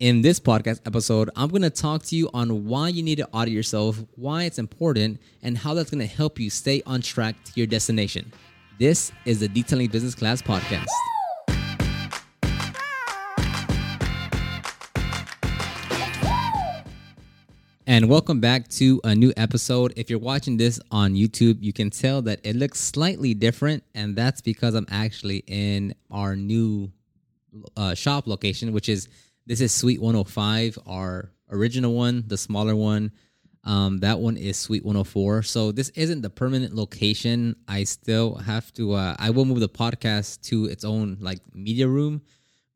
In this podcast episode, I'm going to talk to you on why you need to audit yourself, why it's important, and how that's going to help you stay on track to your destination. This is the Detailing Business Class Podcast. And welcome back to a new episode. If you're watching this on YouTube, you can tell that it looks slightly different, and that's because I'm actually in our new uh, shop location, which is this is Suite 105, our original one, the smaller one. Um, that one is Suite 104. So this isn't the permanent location. I still have to. Uh, I will move the podcast to its own like media room,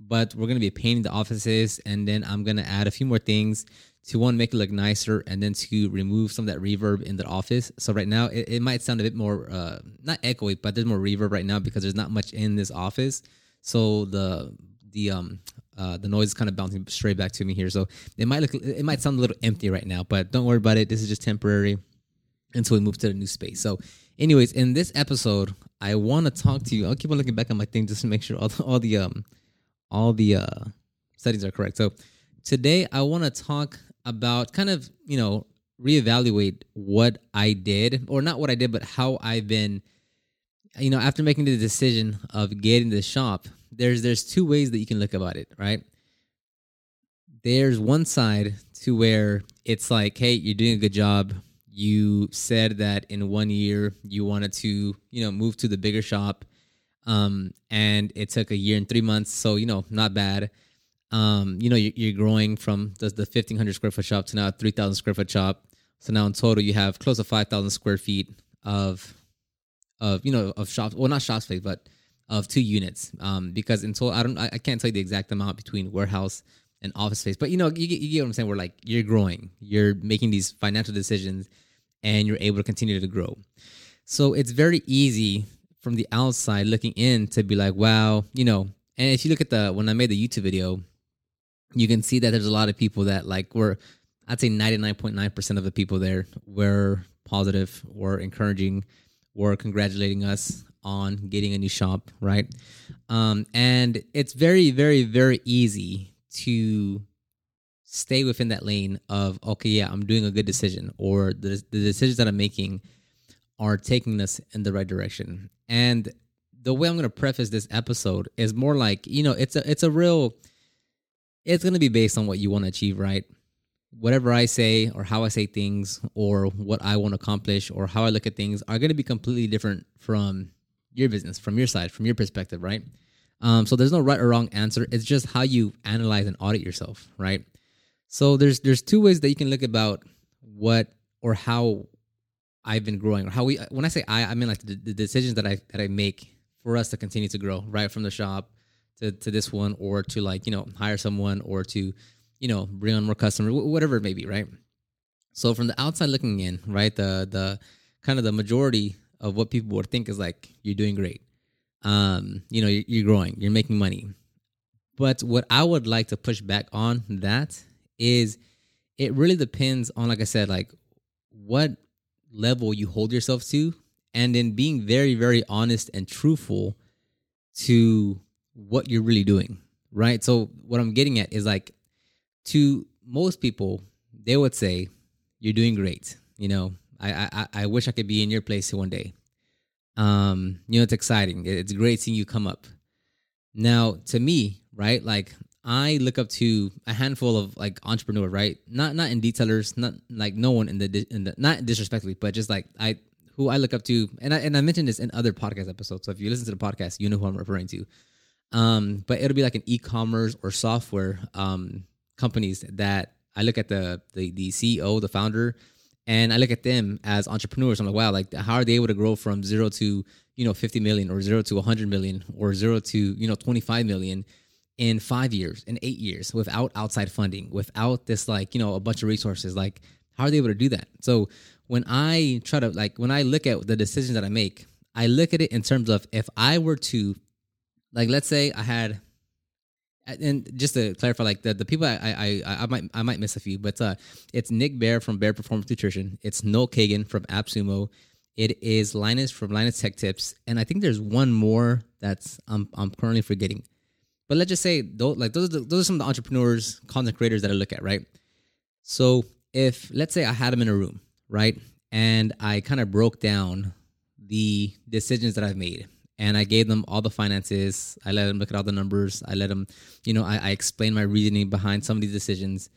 but we're gonna be painting the offices, and then I'm gonna add a few more things to one make it look nicer and then to remove some of that reverb in the office so right now it, it might sound a bit more uh not echoey but there's more reverb right now because there's not much in this office so the the um uh the noise is kind of bouncing straight back to me here. So it might look it might sound a little empty right now but don't worry about it. This is just temporary until we move to the new space. So anyways in this episode i want to talk to you. I'll keep on looking back at my thing just to make sure all the, all the um all the uh settings are correct. So today i want to talk about kind of, you know, reevaluate what I did, or not what I did, but how I've been, you know, after making the decision of getting the shop, there's there's two ways that you can look about it, right? There's one side to where it's like, hey, you're doing a good job. You said that in one year you wanted to, you know, move to the bigger shop. Um, and it took a year and three months, so you know, not bad um, you know, you're growing from the, the 1500 square foot shop to now 3000 square foot shop. So now in total, you have close to 5,000 square feet of, of, you know, of shops, well, not shop space, but of two units. Um, because in total, I don't, I, I can't tell you the exact amount between warehouse and office space, but you know, you, you get what I'm saying? We're like, you're growing, you're making these financial decisions and you're able to continue to grow. So it's very easy from the outside looking in to be like, wow, you know, and if you look at the, when I made the YouTube video, you can see that there's a lot of people that like were I'd say 99.9% of the people there were positive or encouraging or congratulating us on getting a new shop, right? Um, and it's very, very, very easy to stay within that lane of, okay, yeah, I'm doing a good decision, or the, the decisions that I'm making are taking us in the right direction. And the way I'm going to preface this episode is more like, you know, it's a, it's a real, it's going to be based on what you want to achieve, right? Whatever I say or how I say things or what I want to accomplish or how I look at things are going to be completely different from your business, from your side, from your perspective, right? Um, so there's no right or wrong answer. It's just how you analyze and audit yourself, right? So there's there's two ways that you can look about what or how I've been growing or how we when I say I I mean like the, the decisions that I that I make for us to continue to grow, right? From the shop to, to this one or to like, you know, hire someone or to, you know, bring on more customers, whatever it may be, right? So from the outside looking in, right, the the kind of the majority of what people would think is like you're doing great. Um, you know, you're, you're growing, you're making money. But what I would like to push back on that is it really depends on like I said like what level you hold yourself to and then being very very honest and truthful to what you're really doing, right? So what I'm getting at is like to most people, they would say, You're doing great. You know, I I, I wish I could be in your place one day. Um, you know, it's exciting. It's great seeing you come up. Now, to me, right, like I look up to a handful of like entrepreneur, right? Not not in detailers, not like no one in the in the not disrespectfully, but just like I who I look up to, and I and I mentioned this in other podcast episodes. So if you listen to the podcast, you know who I'm referring to. Um, but it'll be like an e-commerce or software um, companies that I look at the, the the CEO, the founder, and I look at them as entrepreneurs. I'm like, wow, like how are they able to grow from zero to you know 50 million or zero to 100 million or zero to you know 25 million in five years, in eight years, without outside funding, without this like you know a bunch of resources. Like, how are they able to do that? So when I try to like when I look at the decisions that I make, I look at it in terms of if I were to like let's say I had and just to clarify, like the, the people I, I I might I might miss a few, but uh, it's Nick Bare from Bare Performance Nutrition. It's Noah Kagan from AppSumo. It is Linus from Linus Tech Tips, and I think there's one more that's I'm I'm currently forgetting. But let's just say those like those are the, those are some of the entrepreneurs, content creators that I look at, right? So if let's say I had them in a room, right, and I kind of broke down the decisions that I've made, and I gave them all the finances. I let them look at all the numbers. I let them, you know, I, I explained my reasoning behind some of these decisions.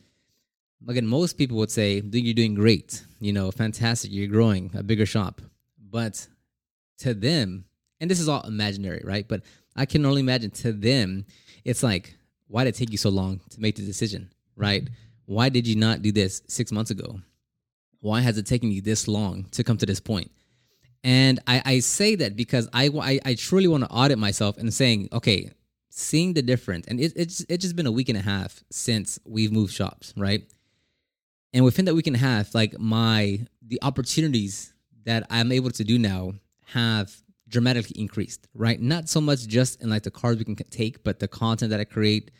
Again, most people would say, "You're doing great. You know, fantastic. You're growing a bigger shop." But to them, and this is all imaginary, right? But I can only imagine to them, it's like, why did it take you so long to make the decision, right? Why did you not do this six months ago? Why has it taken you this long to come to this point? And I, I say that because I, I, I truly want to audit myself and saying, okay, seeing the difference, and it, it's it's just been a week and a half since we've moved shops, right? And within that week and a half, like my the opportunities that I'm able to do now have dramatically increased, right? Not so much just in like the cards we can take, but the content that I create,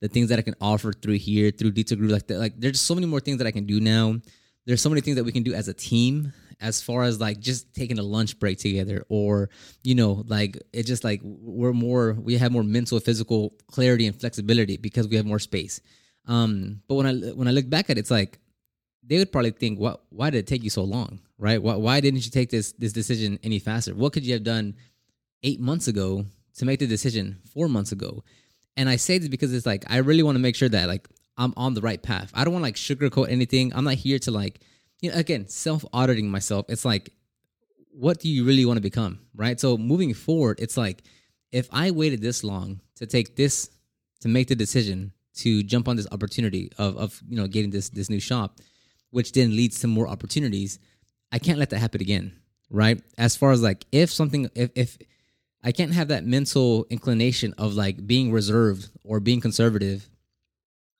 the things that I can offer through here, through Detail Groove, like the, like there's so many more things that I can do now. There's so many things that we can do as a team, as far as like just taking a lunch break together, or you know, like it's just like we're more, we have more mental, physical clarity and flexibility because we have more space. Um, but when I when I look back at it, it's like they would probably think, "What? Why did it take you so long? Right? Why, why didn't you take this this decision any faster? What could you have done eight months ago to make the decision four months ago?" And I say this because it's like I really want to make sure that like I'm on the right path. I don't want like sugarcoat anything. I'm not here to like, you know, again, self auditing myself. It's like, what do you really want to become? Right. So moving forward, it's like, if I waited this long to take this, to make the decision to jump on this opportunity of, of you know, getting this, this new shop, which then leads to more opportunities, I can't let that happen again. Right. As far as like, if something, if, if, I can't have that mental inclination of like being reserved or being conservative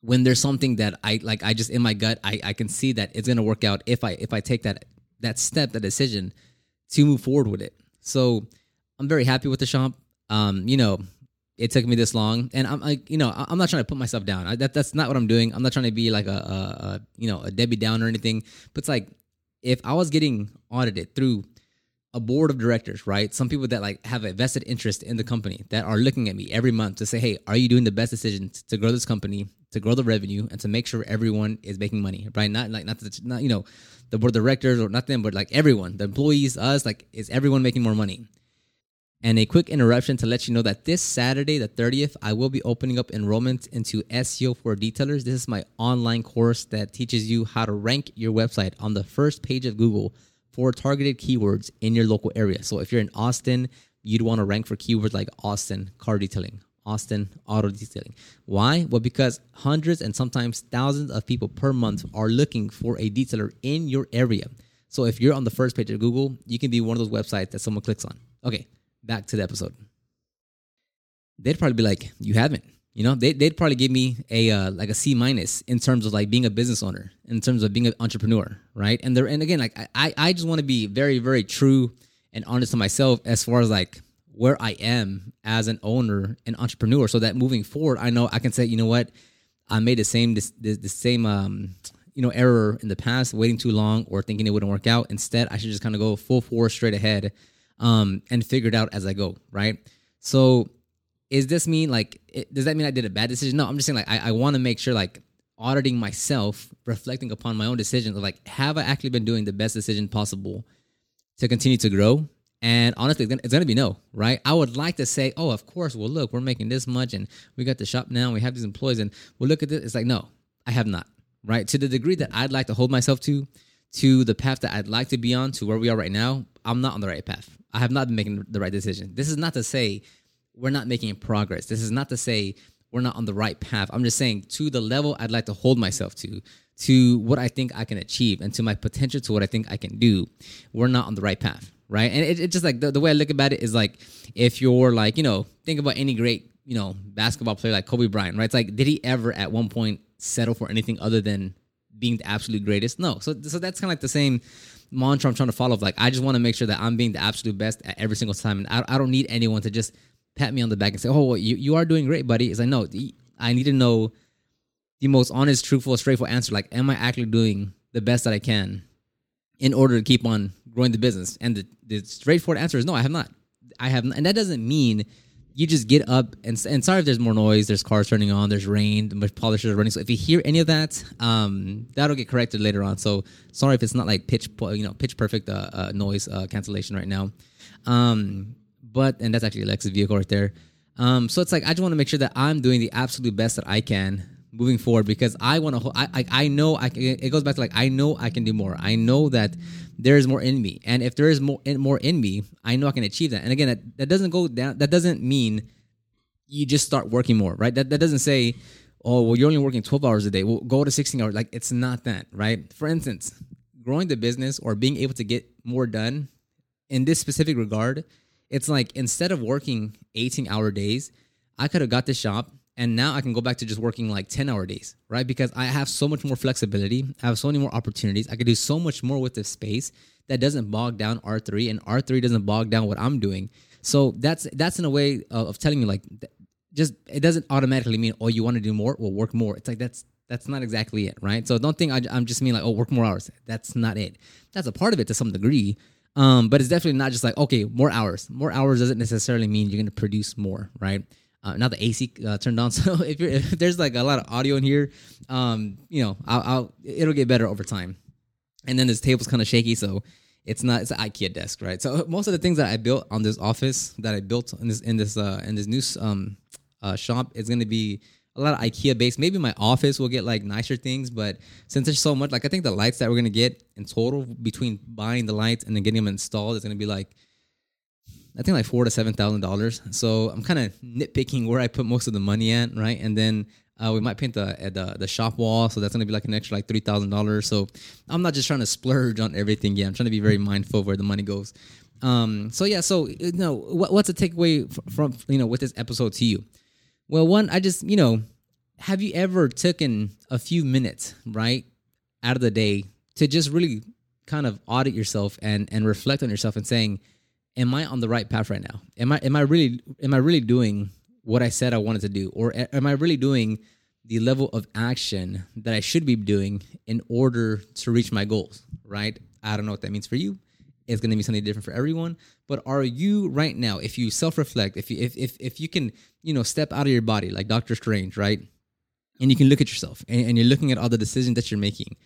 when there's something that I like I just in my gut I, I can see that it's gonna work out if I if I take that that step, that decision to move forward with it. So I'm very happy with the shop. Um, you know, it took me this long, and I'm like, you know, I'm not trying to put myself down. I, that that's not what I'm doing. I'm not trying to be like a, a, a you know a Debbie Down or anything. But it's like if I was getting audited through a board of directors, right? Some people that like have a vested interest in the company that are looking at me every month to say, "Hey, are you doing the best decision to grow this company, to grow the revenue, and to make sure everyone is making money?" Right? Not like not the, not you know the board of directors or not them, but like everyone, the employees, us, like is everyone making more money? And a quick interruption to let you know that this Saturday, the 30th, I will be opening up enrollment into SEO for Detailers. This is my online course that teaches you how to rank your website on the first page of Google for targeted keywords in your local area. So if you're in Austin, you'd want to rank for keywords like Austin car detailing, Austin auto detailing. Why? Well, because hundreds and sometimes thousands of people per month are looking for a detailer in your area. So if you're on the first page of Google, you can be one of those websites that someone clicks on. Okay, back to the episode. They'd probably be like, "You haven't." You know, they, they'd probably give me a uh, like a C minus in terms of like being a business owner, in terms of being an entrepreneur, right? And there, and again, like I, I just want to be very, very true and honest to myself as far as like where I am as an owner and entrepreneur, so that moving forward, I know I can say, you know what, I made the same this, the, the same um you know error in the past, waiting too long or thinking it wouldn't work out. Instead, I should just kind of go full force straight ahead, um, and figure it out as I go, right? So is this mean like it, does that mean I did a bad decision? No, I'm just saying like I, I want to make sure like auditing myself, reflecting upon my own decisions, of like have I actually been doing the best decision possible to continue to grow? And honestly, it's gonna be no, right? I would like to say, oh, of course. Well, look, we're making this much, and we got the shop now. And we have these employees, and we'll look at this. It's like, no, I have not, right? To the degree that I'd like to hold myself to, to the path that I'd like to be on, to where we are right now, I'm not on the right path. I have not been making the right decision. This is not to say we're not making progress. This is not to say we're not on the right path. I'm just saying to the level I'd like to hold myself to, to what I think I can achieve, and to my potential to what I think I can do, we're not on the right path, right? And it's it just like the, the way I look about it is like if you're like, you know, think about any great, you know, basketball player like Kobe Bryant, right? It's like, did he ever at one point settle for anything other than being the absolute greatest? No. So, so that's kind of like the same mantra I'm trying to follow. Like, I just want to make sure that I'm being the absolute best at every single time, and I, I don't need anyone to just pat me on the back and say, "Oh, well, you you are doing great, buddy." It's like, no, I need to know the most honest, truthful, straightforward answer. Like, am I actually doing the best that I can in order to keep on growing the business? And the, the straightforward answer is no, I have not. I have, not. and that doesn't mean you just get up and, and sorry if there's more noise there's cars turning on there's rain the polishers are running so if you hear any of that um, that'll get corrected later on so sorry if it's not like pitch you know pitch perfect uh, uh, noise uh, cancellation right now um, but and that's actually alexa's vehicle right there um, so it's like i just want to make sure that i'm doing the absolute best that i can moving forward because i want to I, I i know i it goes back to like i know i can do more i know that there is more in me. And if there is more in, more in me, I know I can achieve that. And again, that, that doesn't go down. That doesn't mean you just start working more, right? That that doesn't say, oh, well, you're only working 12 hours a day. Well, go to 16 hours. Like it's not that, right? For instance, growing the business or being able to get more done in this specific regard, it's like instead of working 18 hour days, I could have got the shop and now I can go back to just working like 10 hour days, right? Because I have so much more flexibility. I have so many more opportunities. I could do so much more with the space that doesn't bog down R3 and R3 doesn't bog down what I'm doing. So that's that's in a way of, of telling you like just it doesn't automatically mean oh you want to do more well work more. It's like that's that's not exactly it, right? So don't think I, am just mean like oh work more hours. That's not it. That's a part of it to some degree, um, but it's definitely not just like okay more hours. More hours doesn't necessarily mean you're going to produce more, right? Uh, now the AC uh, turned on, so if, if, there's like a lot of audio in here, um, you know, I'll, I'll, it'll get better over time. And then this table's kind of shaky, so it's not it's an IKEA desk, right? So most of the things that I built on this office that I built in this in this uh, in this new um, uh, shop is going to be a lot of IKEA based. Maybe my office will get like nicer things, but since there's so much, like I think the lights that we're gonna get in total between buying the lights and then getting them installed is gonna be like I think like four to seven thousand dollars. So I'm kind of nitpicking where I put most of the money at, right? And then uh, we might paint the, the the shop wall, so that's gonna be like an extra like three thousand dollars. So I'm not just trying to splurge on everything. Yeah, I'm trying to be very mindful of where the money goes. Um, so yeah, so you know, what, what's a takeaway from you know with this episode to you? Well, one, I just you know, have you ever taken a few minutes right out of the day to just really kind of audit yourself and and reflect on yourself and saying am I on the right path right now? Am I am I really am I really doing what I said I wanted to do, or am I really doing the level of action that I should be doing in order to reach my goals? Right? I don't know what that means for you. It's going to be something different for everyone. But are you right now? If you self reflect, if you if, if if you can you know step out of your body like Doctor Strange, right? And you can look at yourself and, and you're looking at all the decisions that you're making.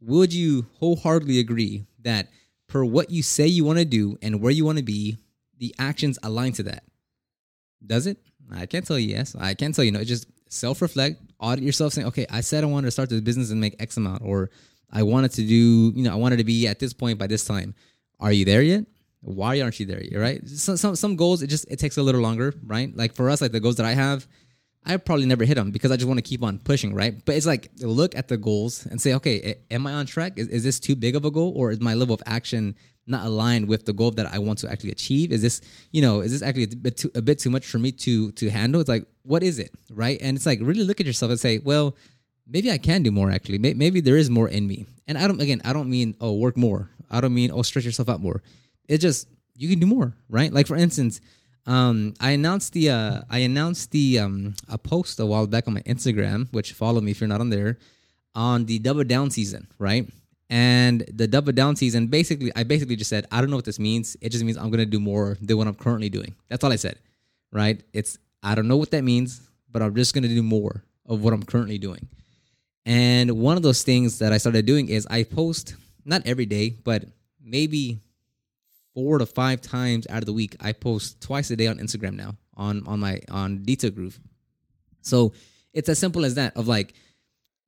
Would you wholeheartedly agree that? per what you say you want to do and where you want to be, the actions align to that. Does it? I can't tell you yes. I can't tell you no. It's just self reflect, audit yourself, saying, okay, I said I wanted to start this business and make X amount, or I wanted to do, you know, I wanted to be at this point by this time. Are you there yet? Why aren't you there yet? Right? Some some some goals it just it takes a little longer, right? Like for us, like the goals that I have, I probably never hit them because I just want to keep on pushing, right? But it's like look at the goals and say, okay, am I on track? Is, is this too big of a goal, or is my level of action not aligned with the goal that I want to actually achieve? Is this, you know, is this actually a bit too, a bit too much for me to to handle? It's like, what is it, right? And it's like really look at yourself and say, well, maybe I can do more. Actually, maybe there is more in me. And I don't, again, I don't mean oh work more. I don't mean oh stretch yourself out more. It just you can do more, right? Like for instance um, I announced the uh, I announced the um, a post a while back on my Instagram, which follow me if you're not on there, on the double down season, right? And the double down season, basically, I basically just said, I don't know what this means. It just means I'm gonna do more than what I'm currently doing. That's all I said, right? It's I don't know what that means, but I'm just gonna do more of what I'm currently doing. And one of those things that I started doing is I post not every day, but maybe four to five times out of the week. I post twice a day on Instagram now on on my on Detail Groove. So it's as simple as that. Of like,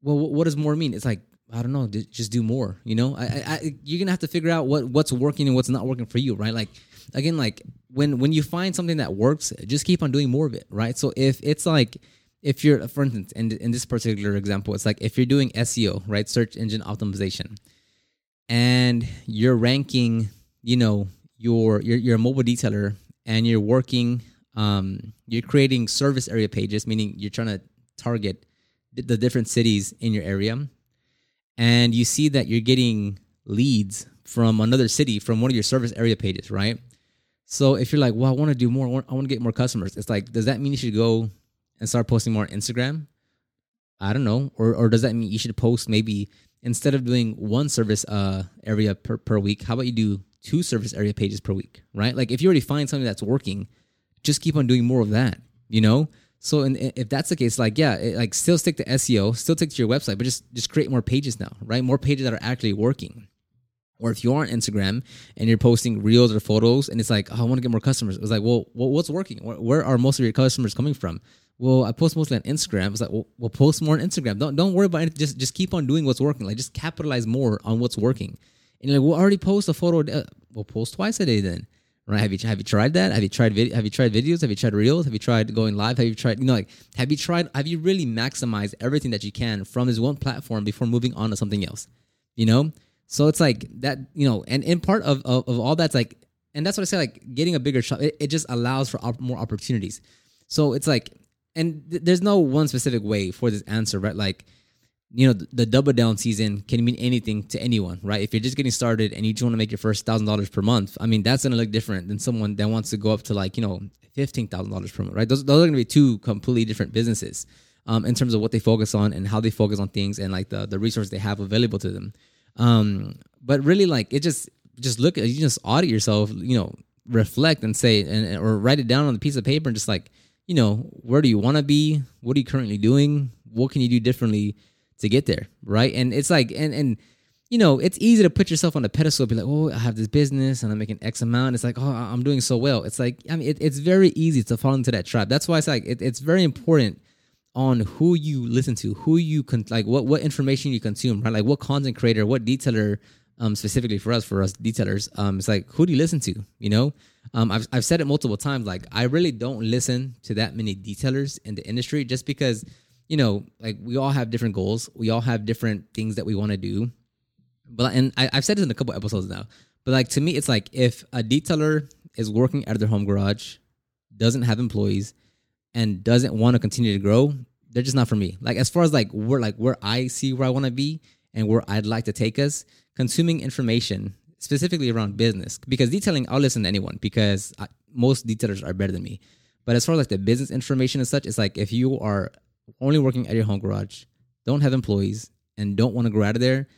well, what does more mean? It's like I don't know, just do more. You know, I, I, you're gonna have to figure out what what's working and what's not working for you, right? Like again, like when when you find something that works, just keep on doing more of it, right? So if it's like if you're, for instance, in in this particular example, it's like if you're doing SEO, right, search engine optimization, and you're ranking you know your your, a mobile detailer and you're working um, you're creating service area pages meaning you're trying to target the different cities in your area. And you see that you're getting leads from another city from one of your service area pages right? So if you're like well i want to do more i want to get more customers it's like does that mean you should go and start posting more on instagram i don't know or, or does that mean you should post maybe instead of doing one service uh, area per, per week how about you do two service area pages per week, right? Like if you already find something that's working, just keep on doing more of that. You know. So in, if that's the case, like yeah, it, like still stick to SEO, still stick to your website, but just just create more pages now, right? More pages that are actually working. Or if you are on Instagram and you're posting reels or photos, and it's like, oh, I want to get more customers. It's like, well, what's working? Where are most of your customers coming from? Well, I post mostly on Instagram. It's like, well, we'll post more on Instagram. Don't don't worry about it. Just just keep on doing what's working. Like just capitalize more on what's working. And like, we'll already post a photo. Uh, we'll post twice a day then right? Have you have you tried that? Have you tried vid- Have you tried videos? Have you tried reels? Have you tried going live? Have you tried you know like have you tried? Have you really maximized everything that you can from this one platform before moving on to something else? You know, so it's like that. You know, and in part of of, of all that's like, and that's what I say. Like getting a bigger shop, it, it just allows for op- more opportunities. So it's like, and th- there's no one specific way for this answer, right? Like you know the double down season can mean anything to anyone right if you're just getting started and you just want to make your first thousand dollars per month i mean that's gonna look different than someone that wants to go up to like you know fifteen thousand dollars per month right those, those are gonna be two completely different businesses um, in terms of what they focus on and how they focus on things and like the the resources they have available to them um, but really like it just just look at you just audit yourself you know reflect and say and or write it down on a piece of paper and just like you know where do you want to be what are you currently doing what can you do differently to get there, right? And it's like, and and you know, it's easy to put yourself on a pedestal, be like, oh, I have this business and I'm making X amount. It's like, oh, I'm doing so well. It's like, I mean, it, it's very easy to fall into that trap. That's why it's like, it, it's very important on who you listen to, who you can, like, what what information you consume, right? Like, what content creator, what detailer, um, specifically for us, for us detailers, um, it's like, who do you listen to? You know, um, I've I've said it multiple times. Like, I really don't listen to that many detailers in the industry, just because you know, like we all have different goals. We all have different things that we want to do. But and I, have said this in a couple episodes now. But like to me, it's like if a detailer is working out of their home garage, doesn't have employees, and doesn't want to continue to grow, they're just not for me. Like as far as like where like where I see where I want to be and where I'd like to take us, consuming information specifically around business because detailing I'll listen to anyone because I, most detailers are better than me. But as far as like the business information and such, it's like if you are only working at your home garage, don't have employees, and don't want to grow out of there,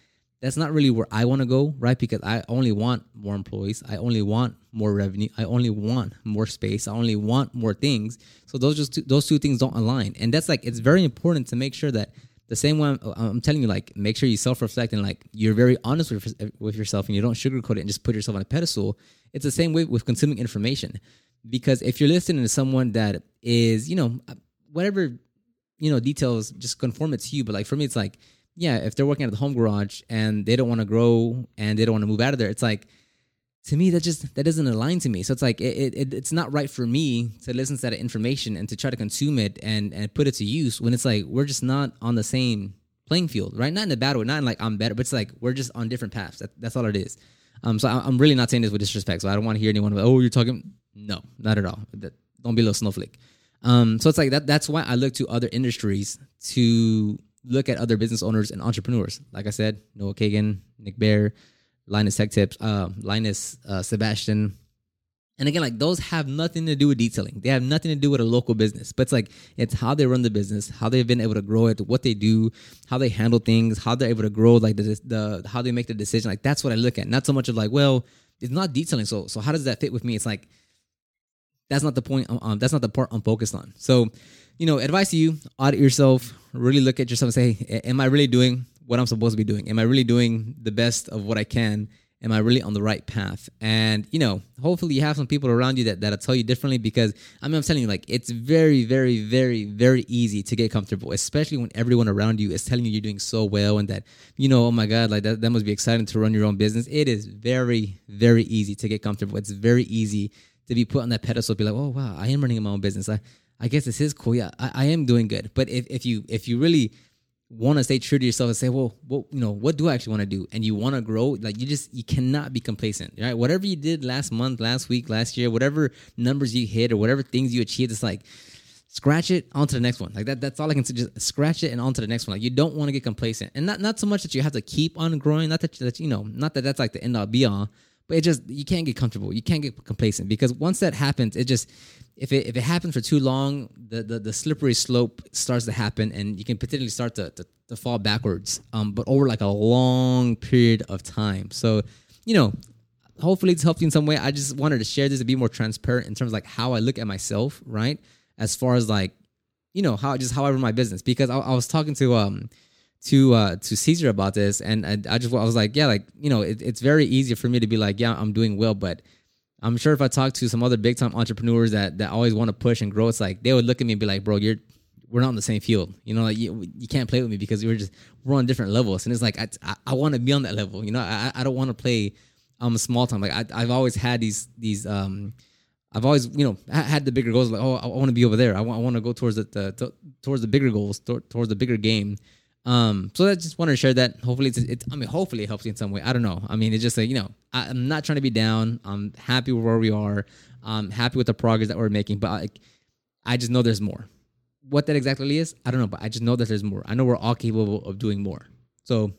that's not really where I want to go, right? Because I only want more employees. I only want more revenue. I only want more space. I only want more things. So those just two, those two things don't align, and that's like it's very important to make sure that the same way I'm, I'm telling you, like make sure you self reflect and like you're very honest with with yourself, and you don't sugarcoat it and just put yourself on a pedestal. It's the same way with consuming information, because if you're listening to someone that is, you know, whatever you know details just conform it to you but like for me it's like yeah if they're working at the home garage and they don't want to grow and they don't want to move out of there it's like to me that just that doesn't align to me. So it's like it, it it's not right for me to listen to that information and to try to consume it and and put it to use when it's like we're just not on the same playing field right? Not in a bad way not in like i'm better but it's like we're just on different paths. That, that's all it is. Um so i'm really not saying this with disrespect so i don't want to hear anyone oh you're talking no not at all. Don't be a little snowflake. Um, so it's like that. That's why I look to other industries to look at other business owners and entrepreneurs. Like I said, Noah Kagan, Nick Bare, Linus Tech Tips, uh, Linus uh, Sebastian. And again, like those have nothing to do with detailing. They have nothing to do with a local business. But it's like it's how they run the business, how they've been able to grow it, what they do, how they handle things, how they're able to grow, like the the how they make the decision. Like that's what I look at. Not so much of like, well, it's not detailing. So so how does that fit with me? It's like that's not the point. Um, um, that's not the part I'm focused on. So, you know, advice to you: audit yourself, really look at yourself, and say, "Am I really doing what I'm supposed to be doing? Am I really doing the best of what I can? Am I really on the right path?" And you know, hopefully, you have some people around you that that'll tell you differently. Because I mean, I'm telling you, like, it's very, very, very, very easy to get comfortable, especially when everyone around you is telling you you're doing so well, and that you know, oh my god, like that, that must be exciting to run your own business. It is very, very easy to get comfortable. It's very easy to be put on that pedestal, be like, oh wow, I am running my own business. I, I guess this is cool. Yeah, I, I am doing good. But if, if you if you really want to stay true to yourself and say, well, what you know, what do I actually want to do? And you want to grow, like you just you cannot be complacent, right? Whatever you did last month, last week, last year, whatever numbers you hit or whatever things you achieved, it's like scratch it onto the next one. Like that, that's all I can say. Just scratch it and onto the next one. Like you don't want to get complacent, and not not so much that you have to keep on growing. Not that, that you know, not that that's like the end all be all, but it just you can't get comfortable. You can't get complacent because once that happens, it just if it if it happens for too long, the the, the slippery slope starts to happen, and you can potentially start to to, to fall backwards. Um, but over like a long period of time. So, you know, hopefully it's helped you in some way. I just wanted to share this to be more transparent in terms of like how I look at myself, right? As far as like, you know, how just how I run my business. Because I, I was talking to um to uh to Caesar about this, and I, I just I was like, yeah, like you know, it, it's very easy for me to be like, yeah, I'm doing well, but I'm sure if I talk to some other big time entrepreneurs that that always want to push and grow, it's like they would look at me and be like, bro, you're we're not on the same field. You know, like you, you can't play with me because we're just we're on different levels. And it's like I I, I want to be on that level. You know, I I don't want to play um a small time. Like I I've always had these these um I've always you know had the bigger goals. Like oh I want to be over there. I want I want to go towards the, the, towards the bigger goals towards the bigger game. Um, so I just wanted to share that. Hopefully, it's, it's, I mean, hopefully it helps you in some way. I don't know. I mean, it's just like, you know, I, am not trying to be down. I'm happy with where we are. I'm happy with the progress that we're making, but I, I just know there's more. What that exactly is, I don't know, but I just know that there's more. I know we're all capable of doing more. So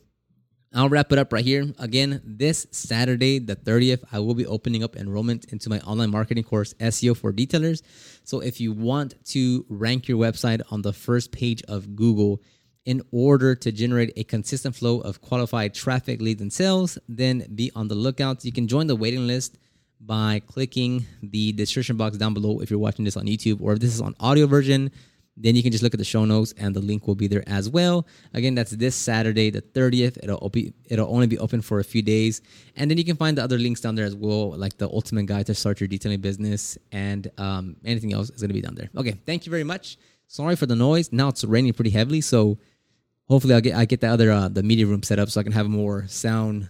I'll wrap it up right here. Again, this Saturday, the 30th, I will be opening up enrollment into my online marketing course, SEO for Detailers. So if you want to rank your website on the first page of Google, in order to generate a consistent flow of qualified traffic, leads, and sales, then be on the lookout. You can join the waiting list by clicking the description box down below if you're watching this on YouTube or if this is on audio version. Then you can just look at the show notes and the link will be there as well. Again, that's this Saturday, the 30th. It'll be it'll only be open for a few days. And then you can find the other links down there as well, like the ultimate guide to start your detailing business and um, anything else is gonna be down there. Okay, thank you very much. Sorry for the noise. Now it's raining pretty heavily, so hopefully I'll get I get the other uh, the media room set up so I can have a more sound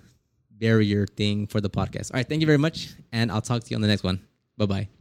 barrier thing for the podcast. All right, thank you very much, and I'll talk to you on the next one. Bye bye.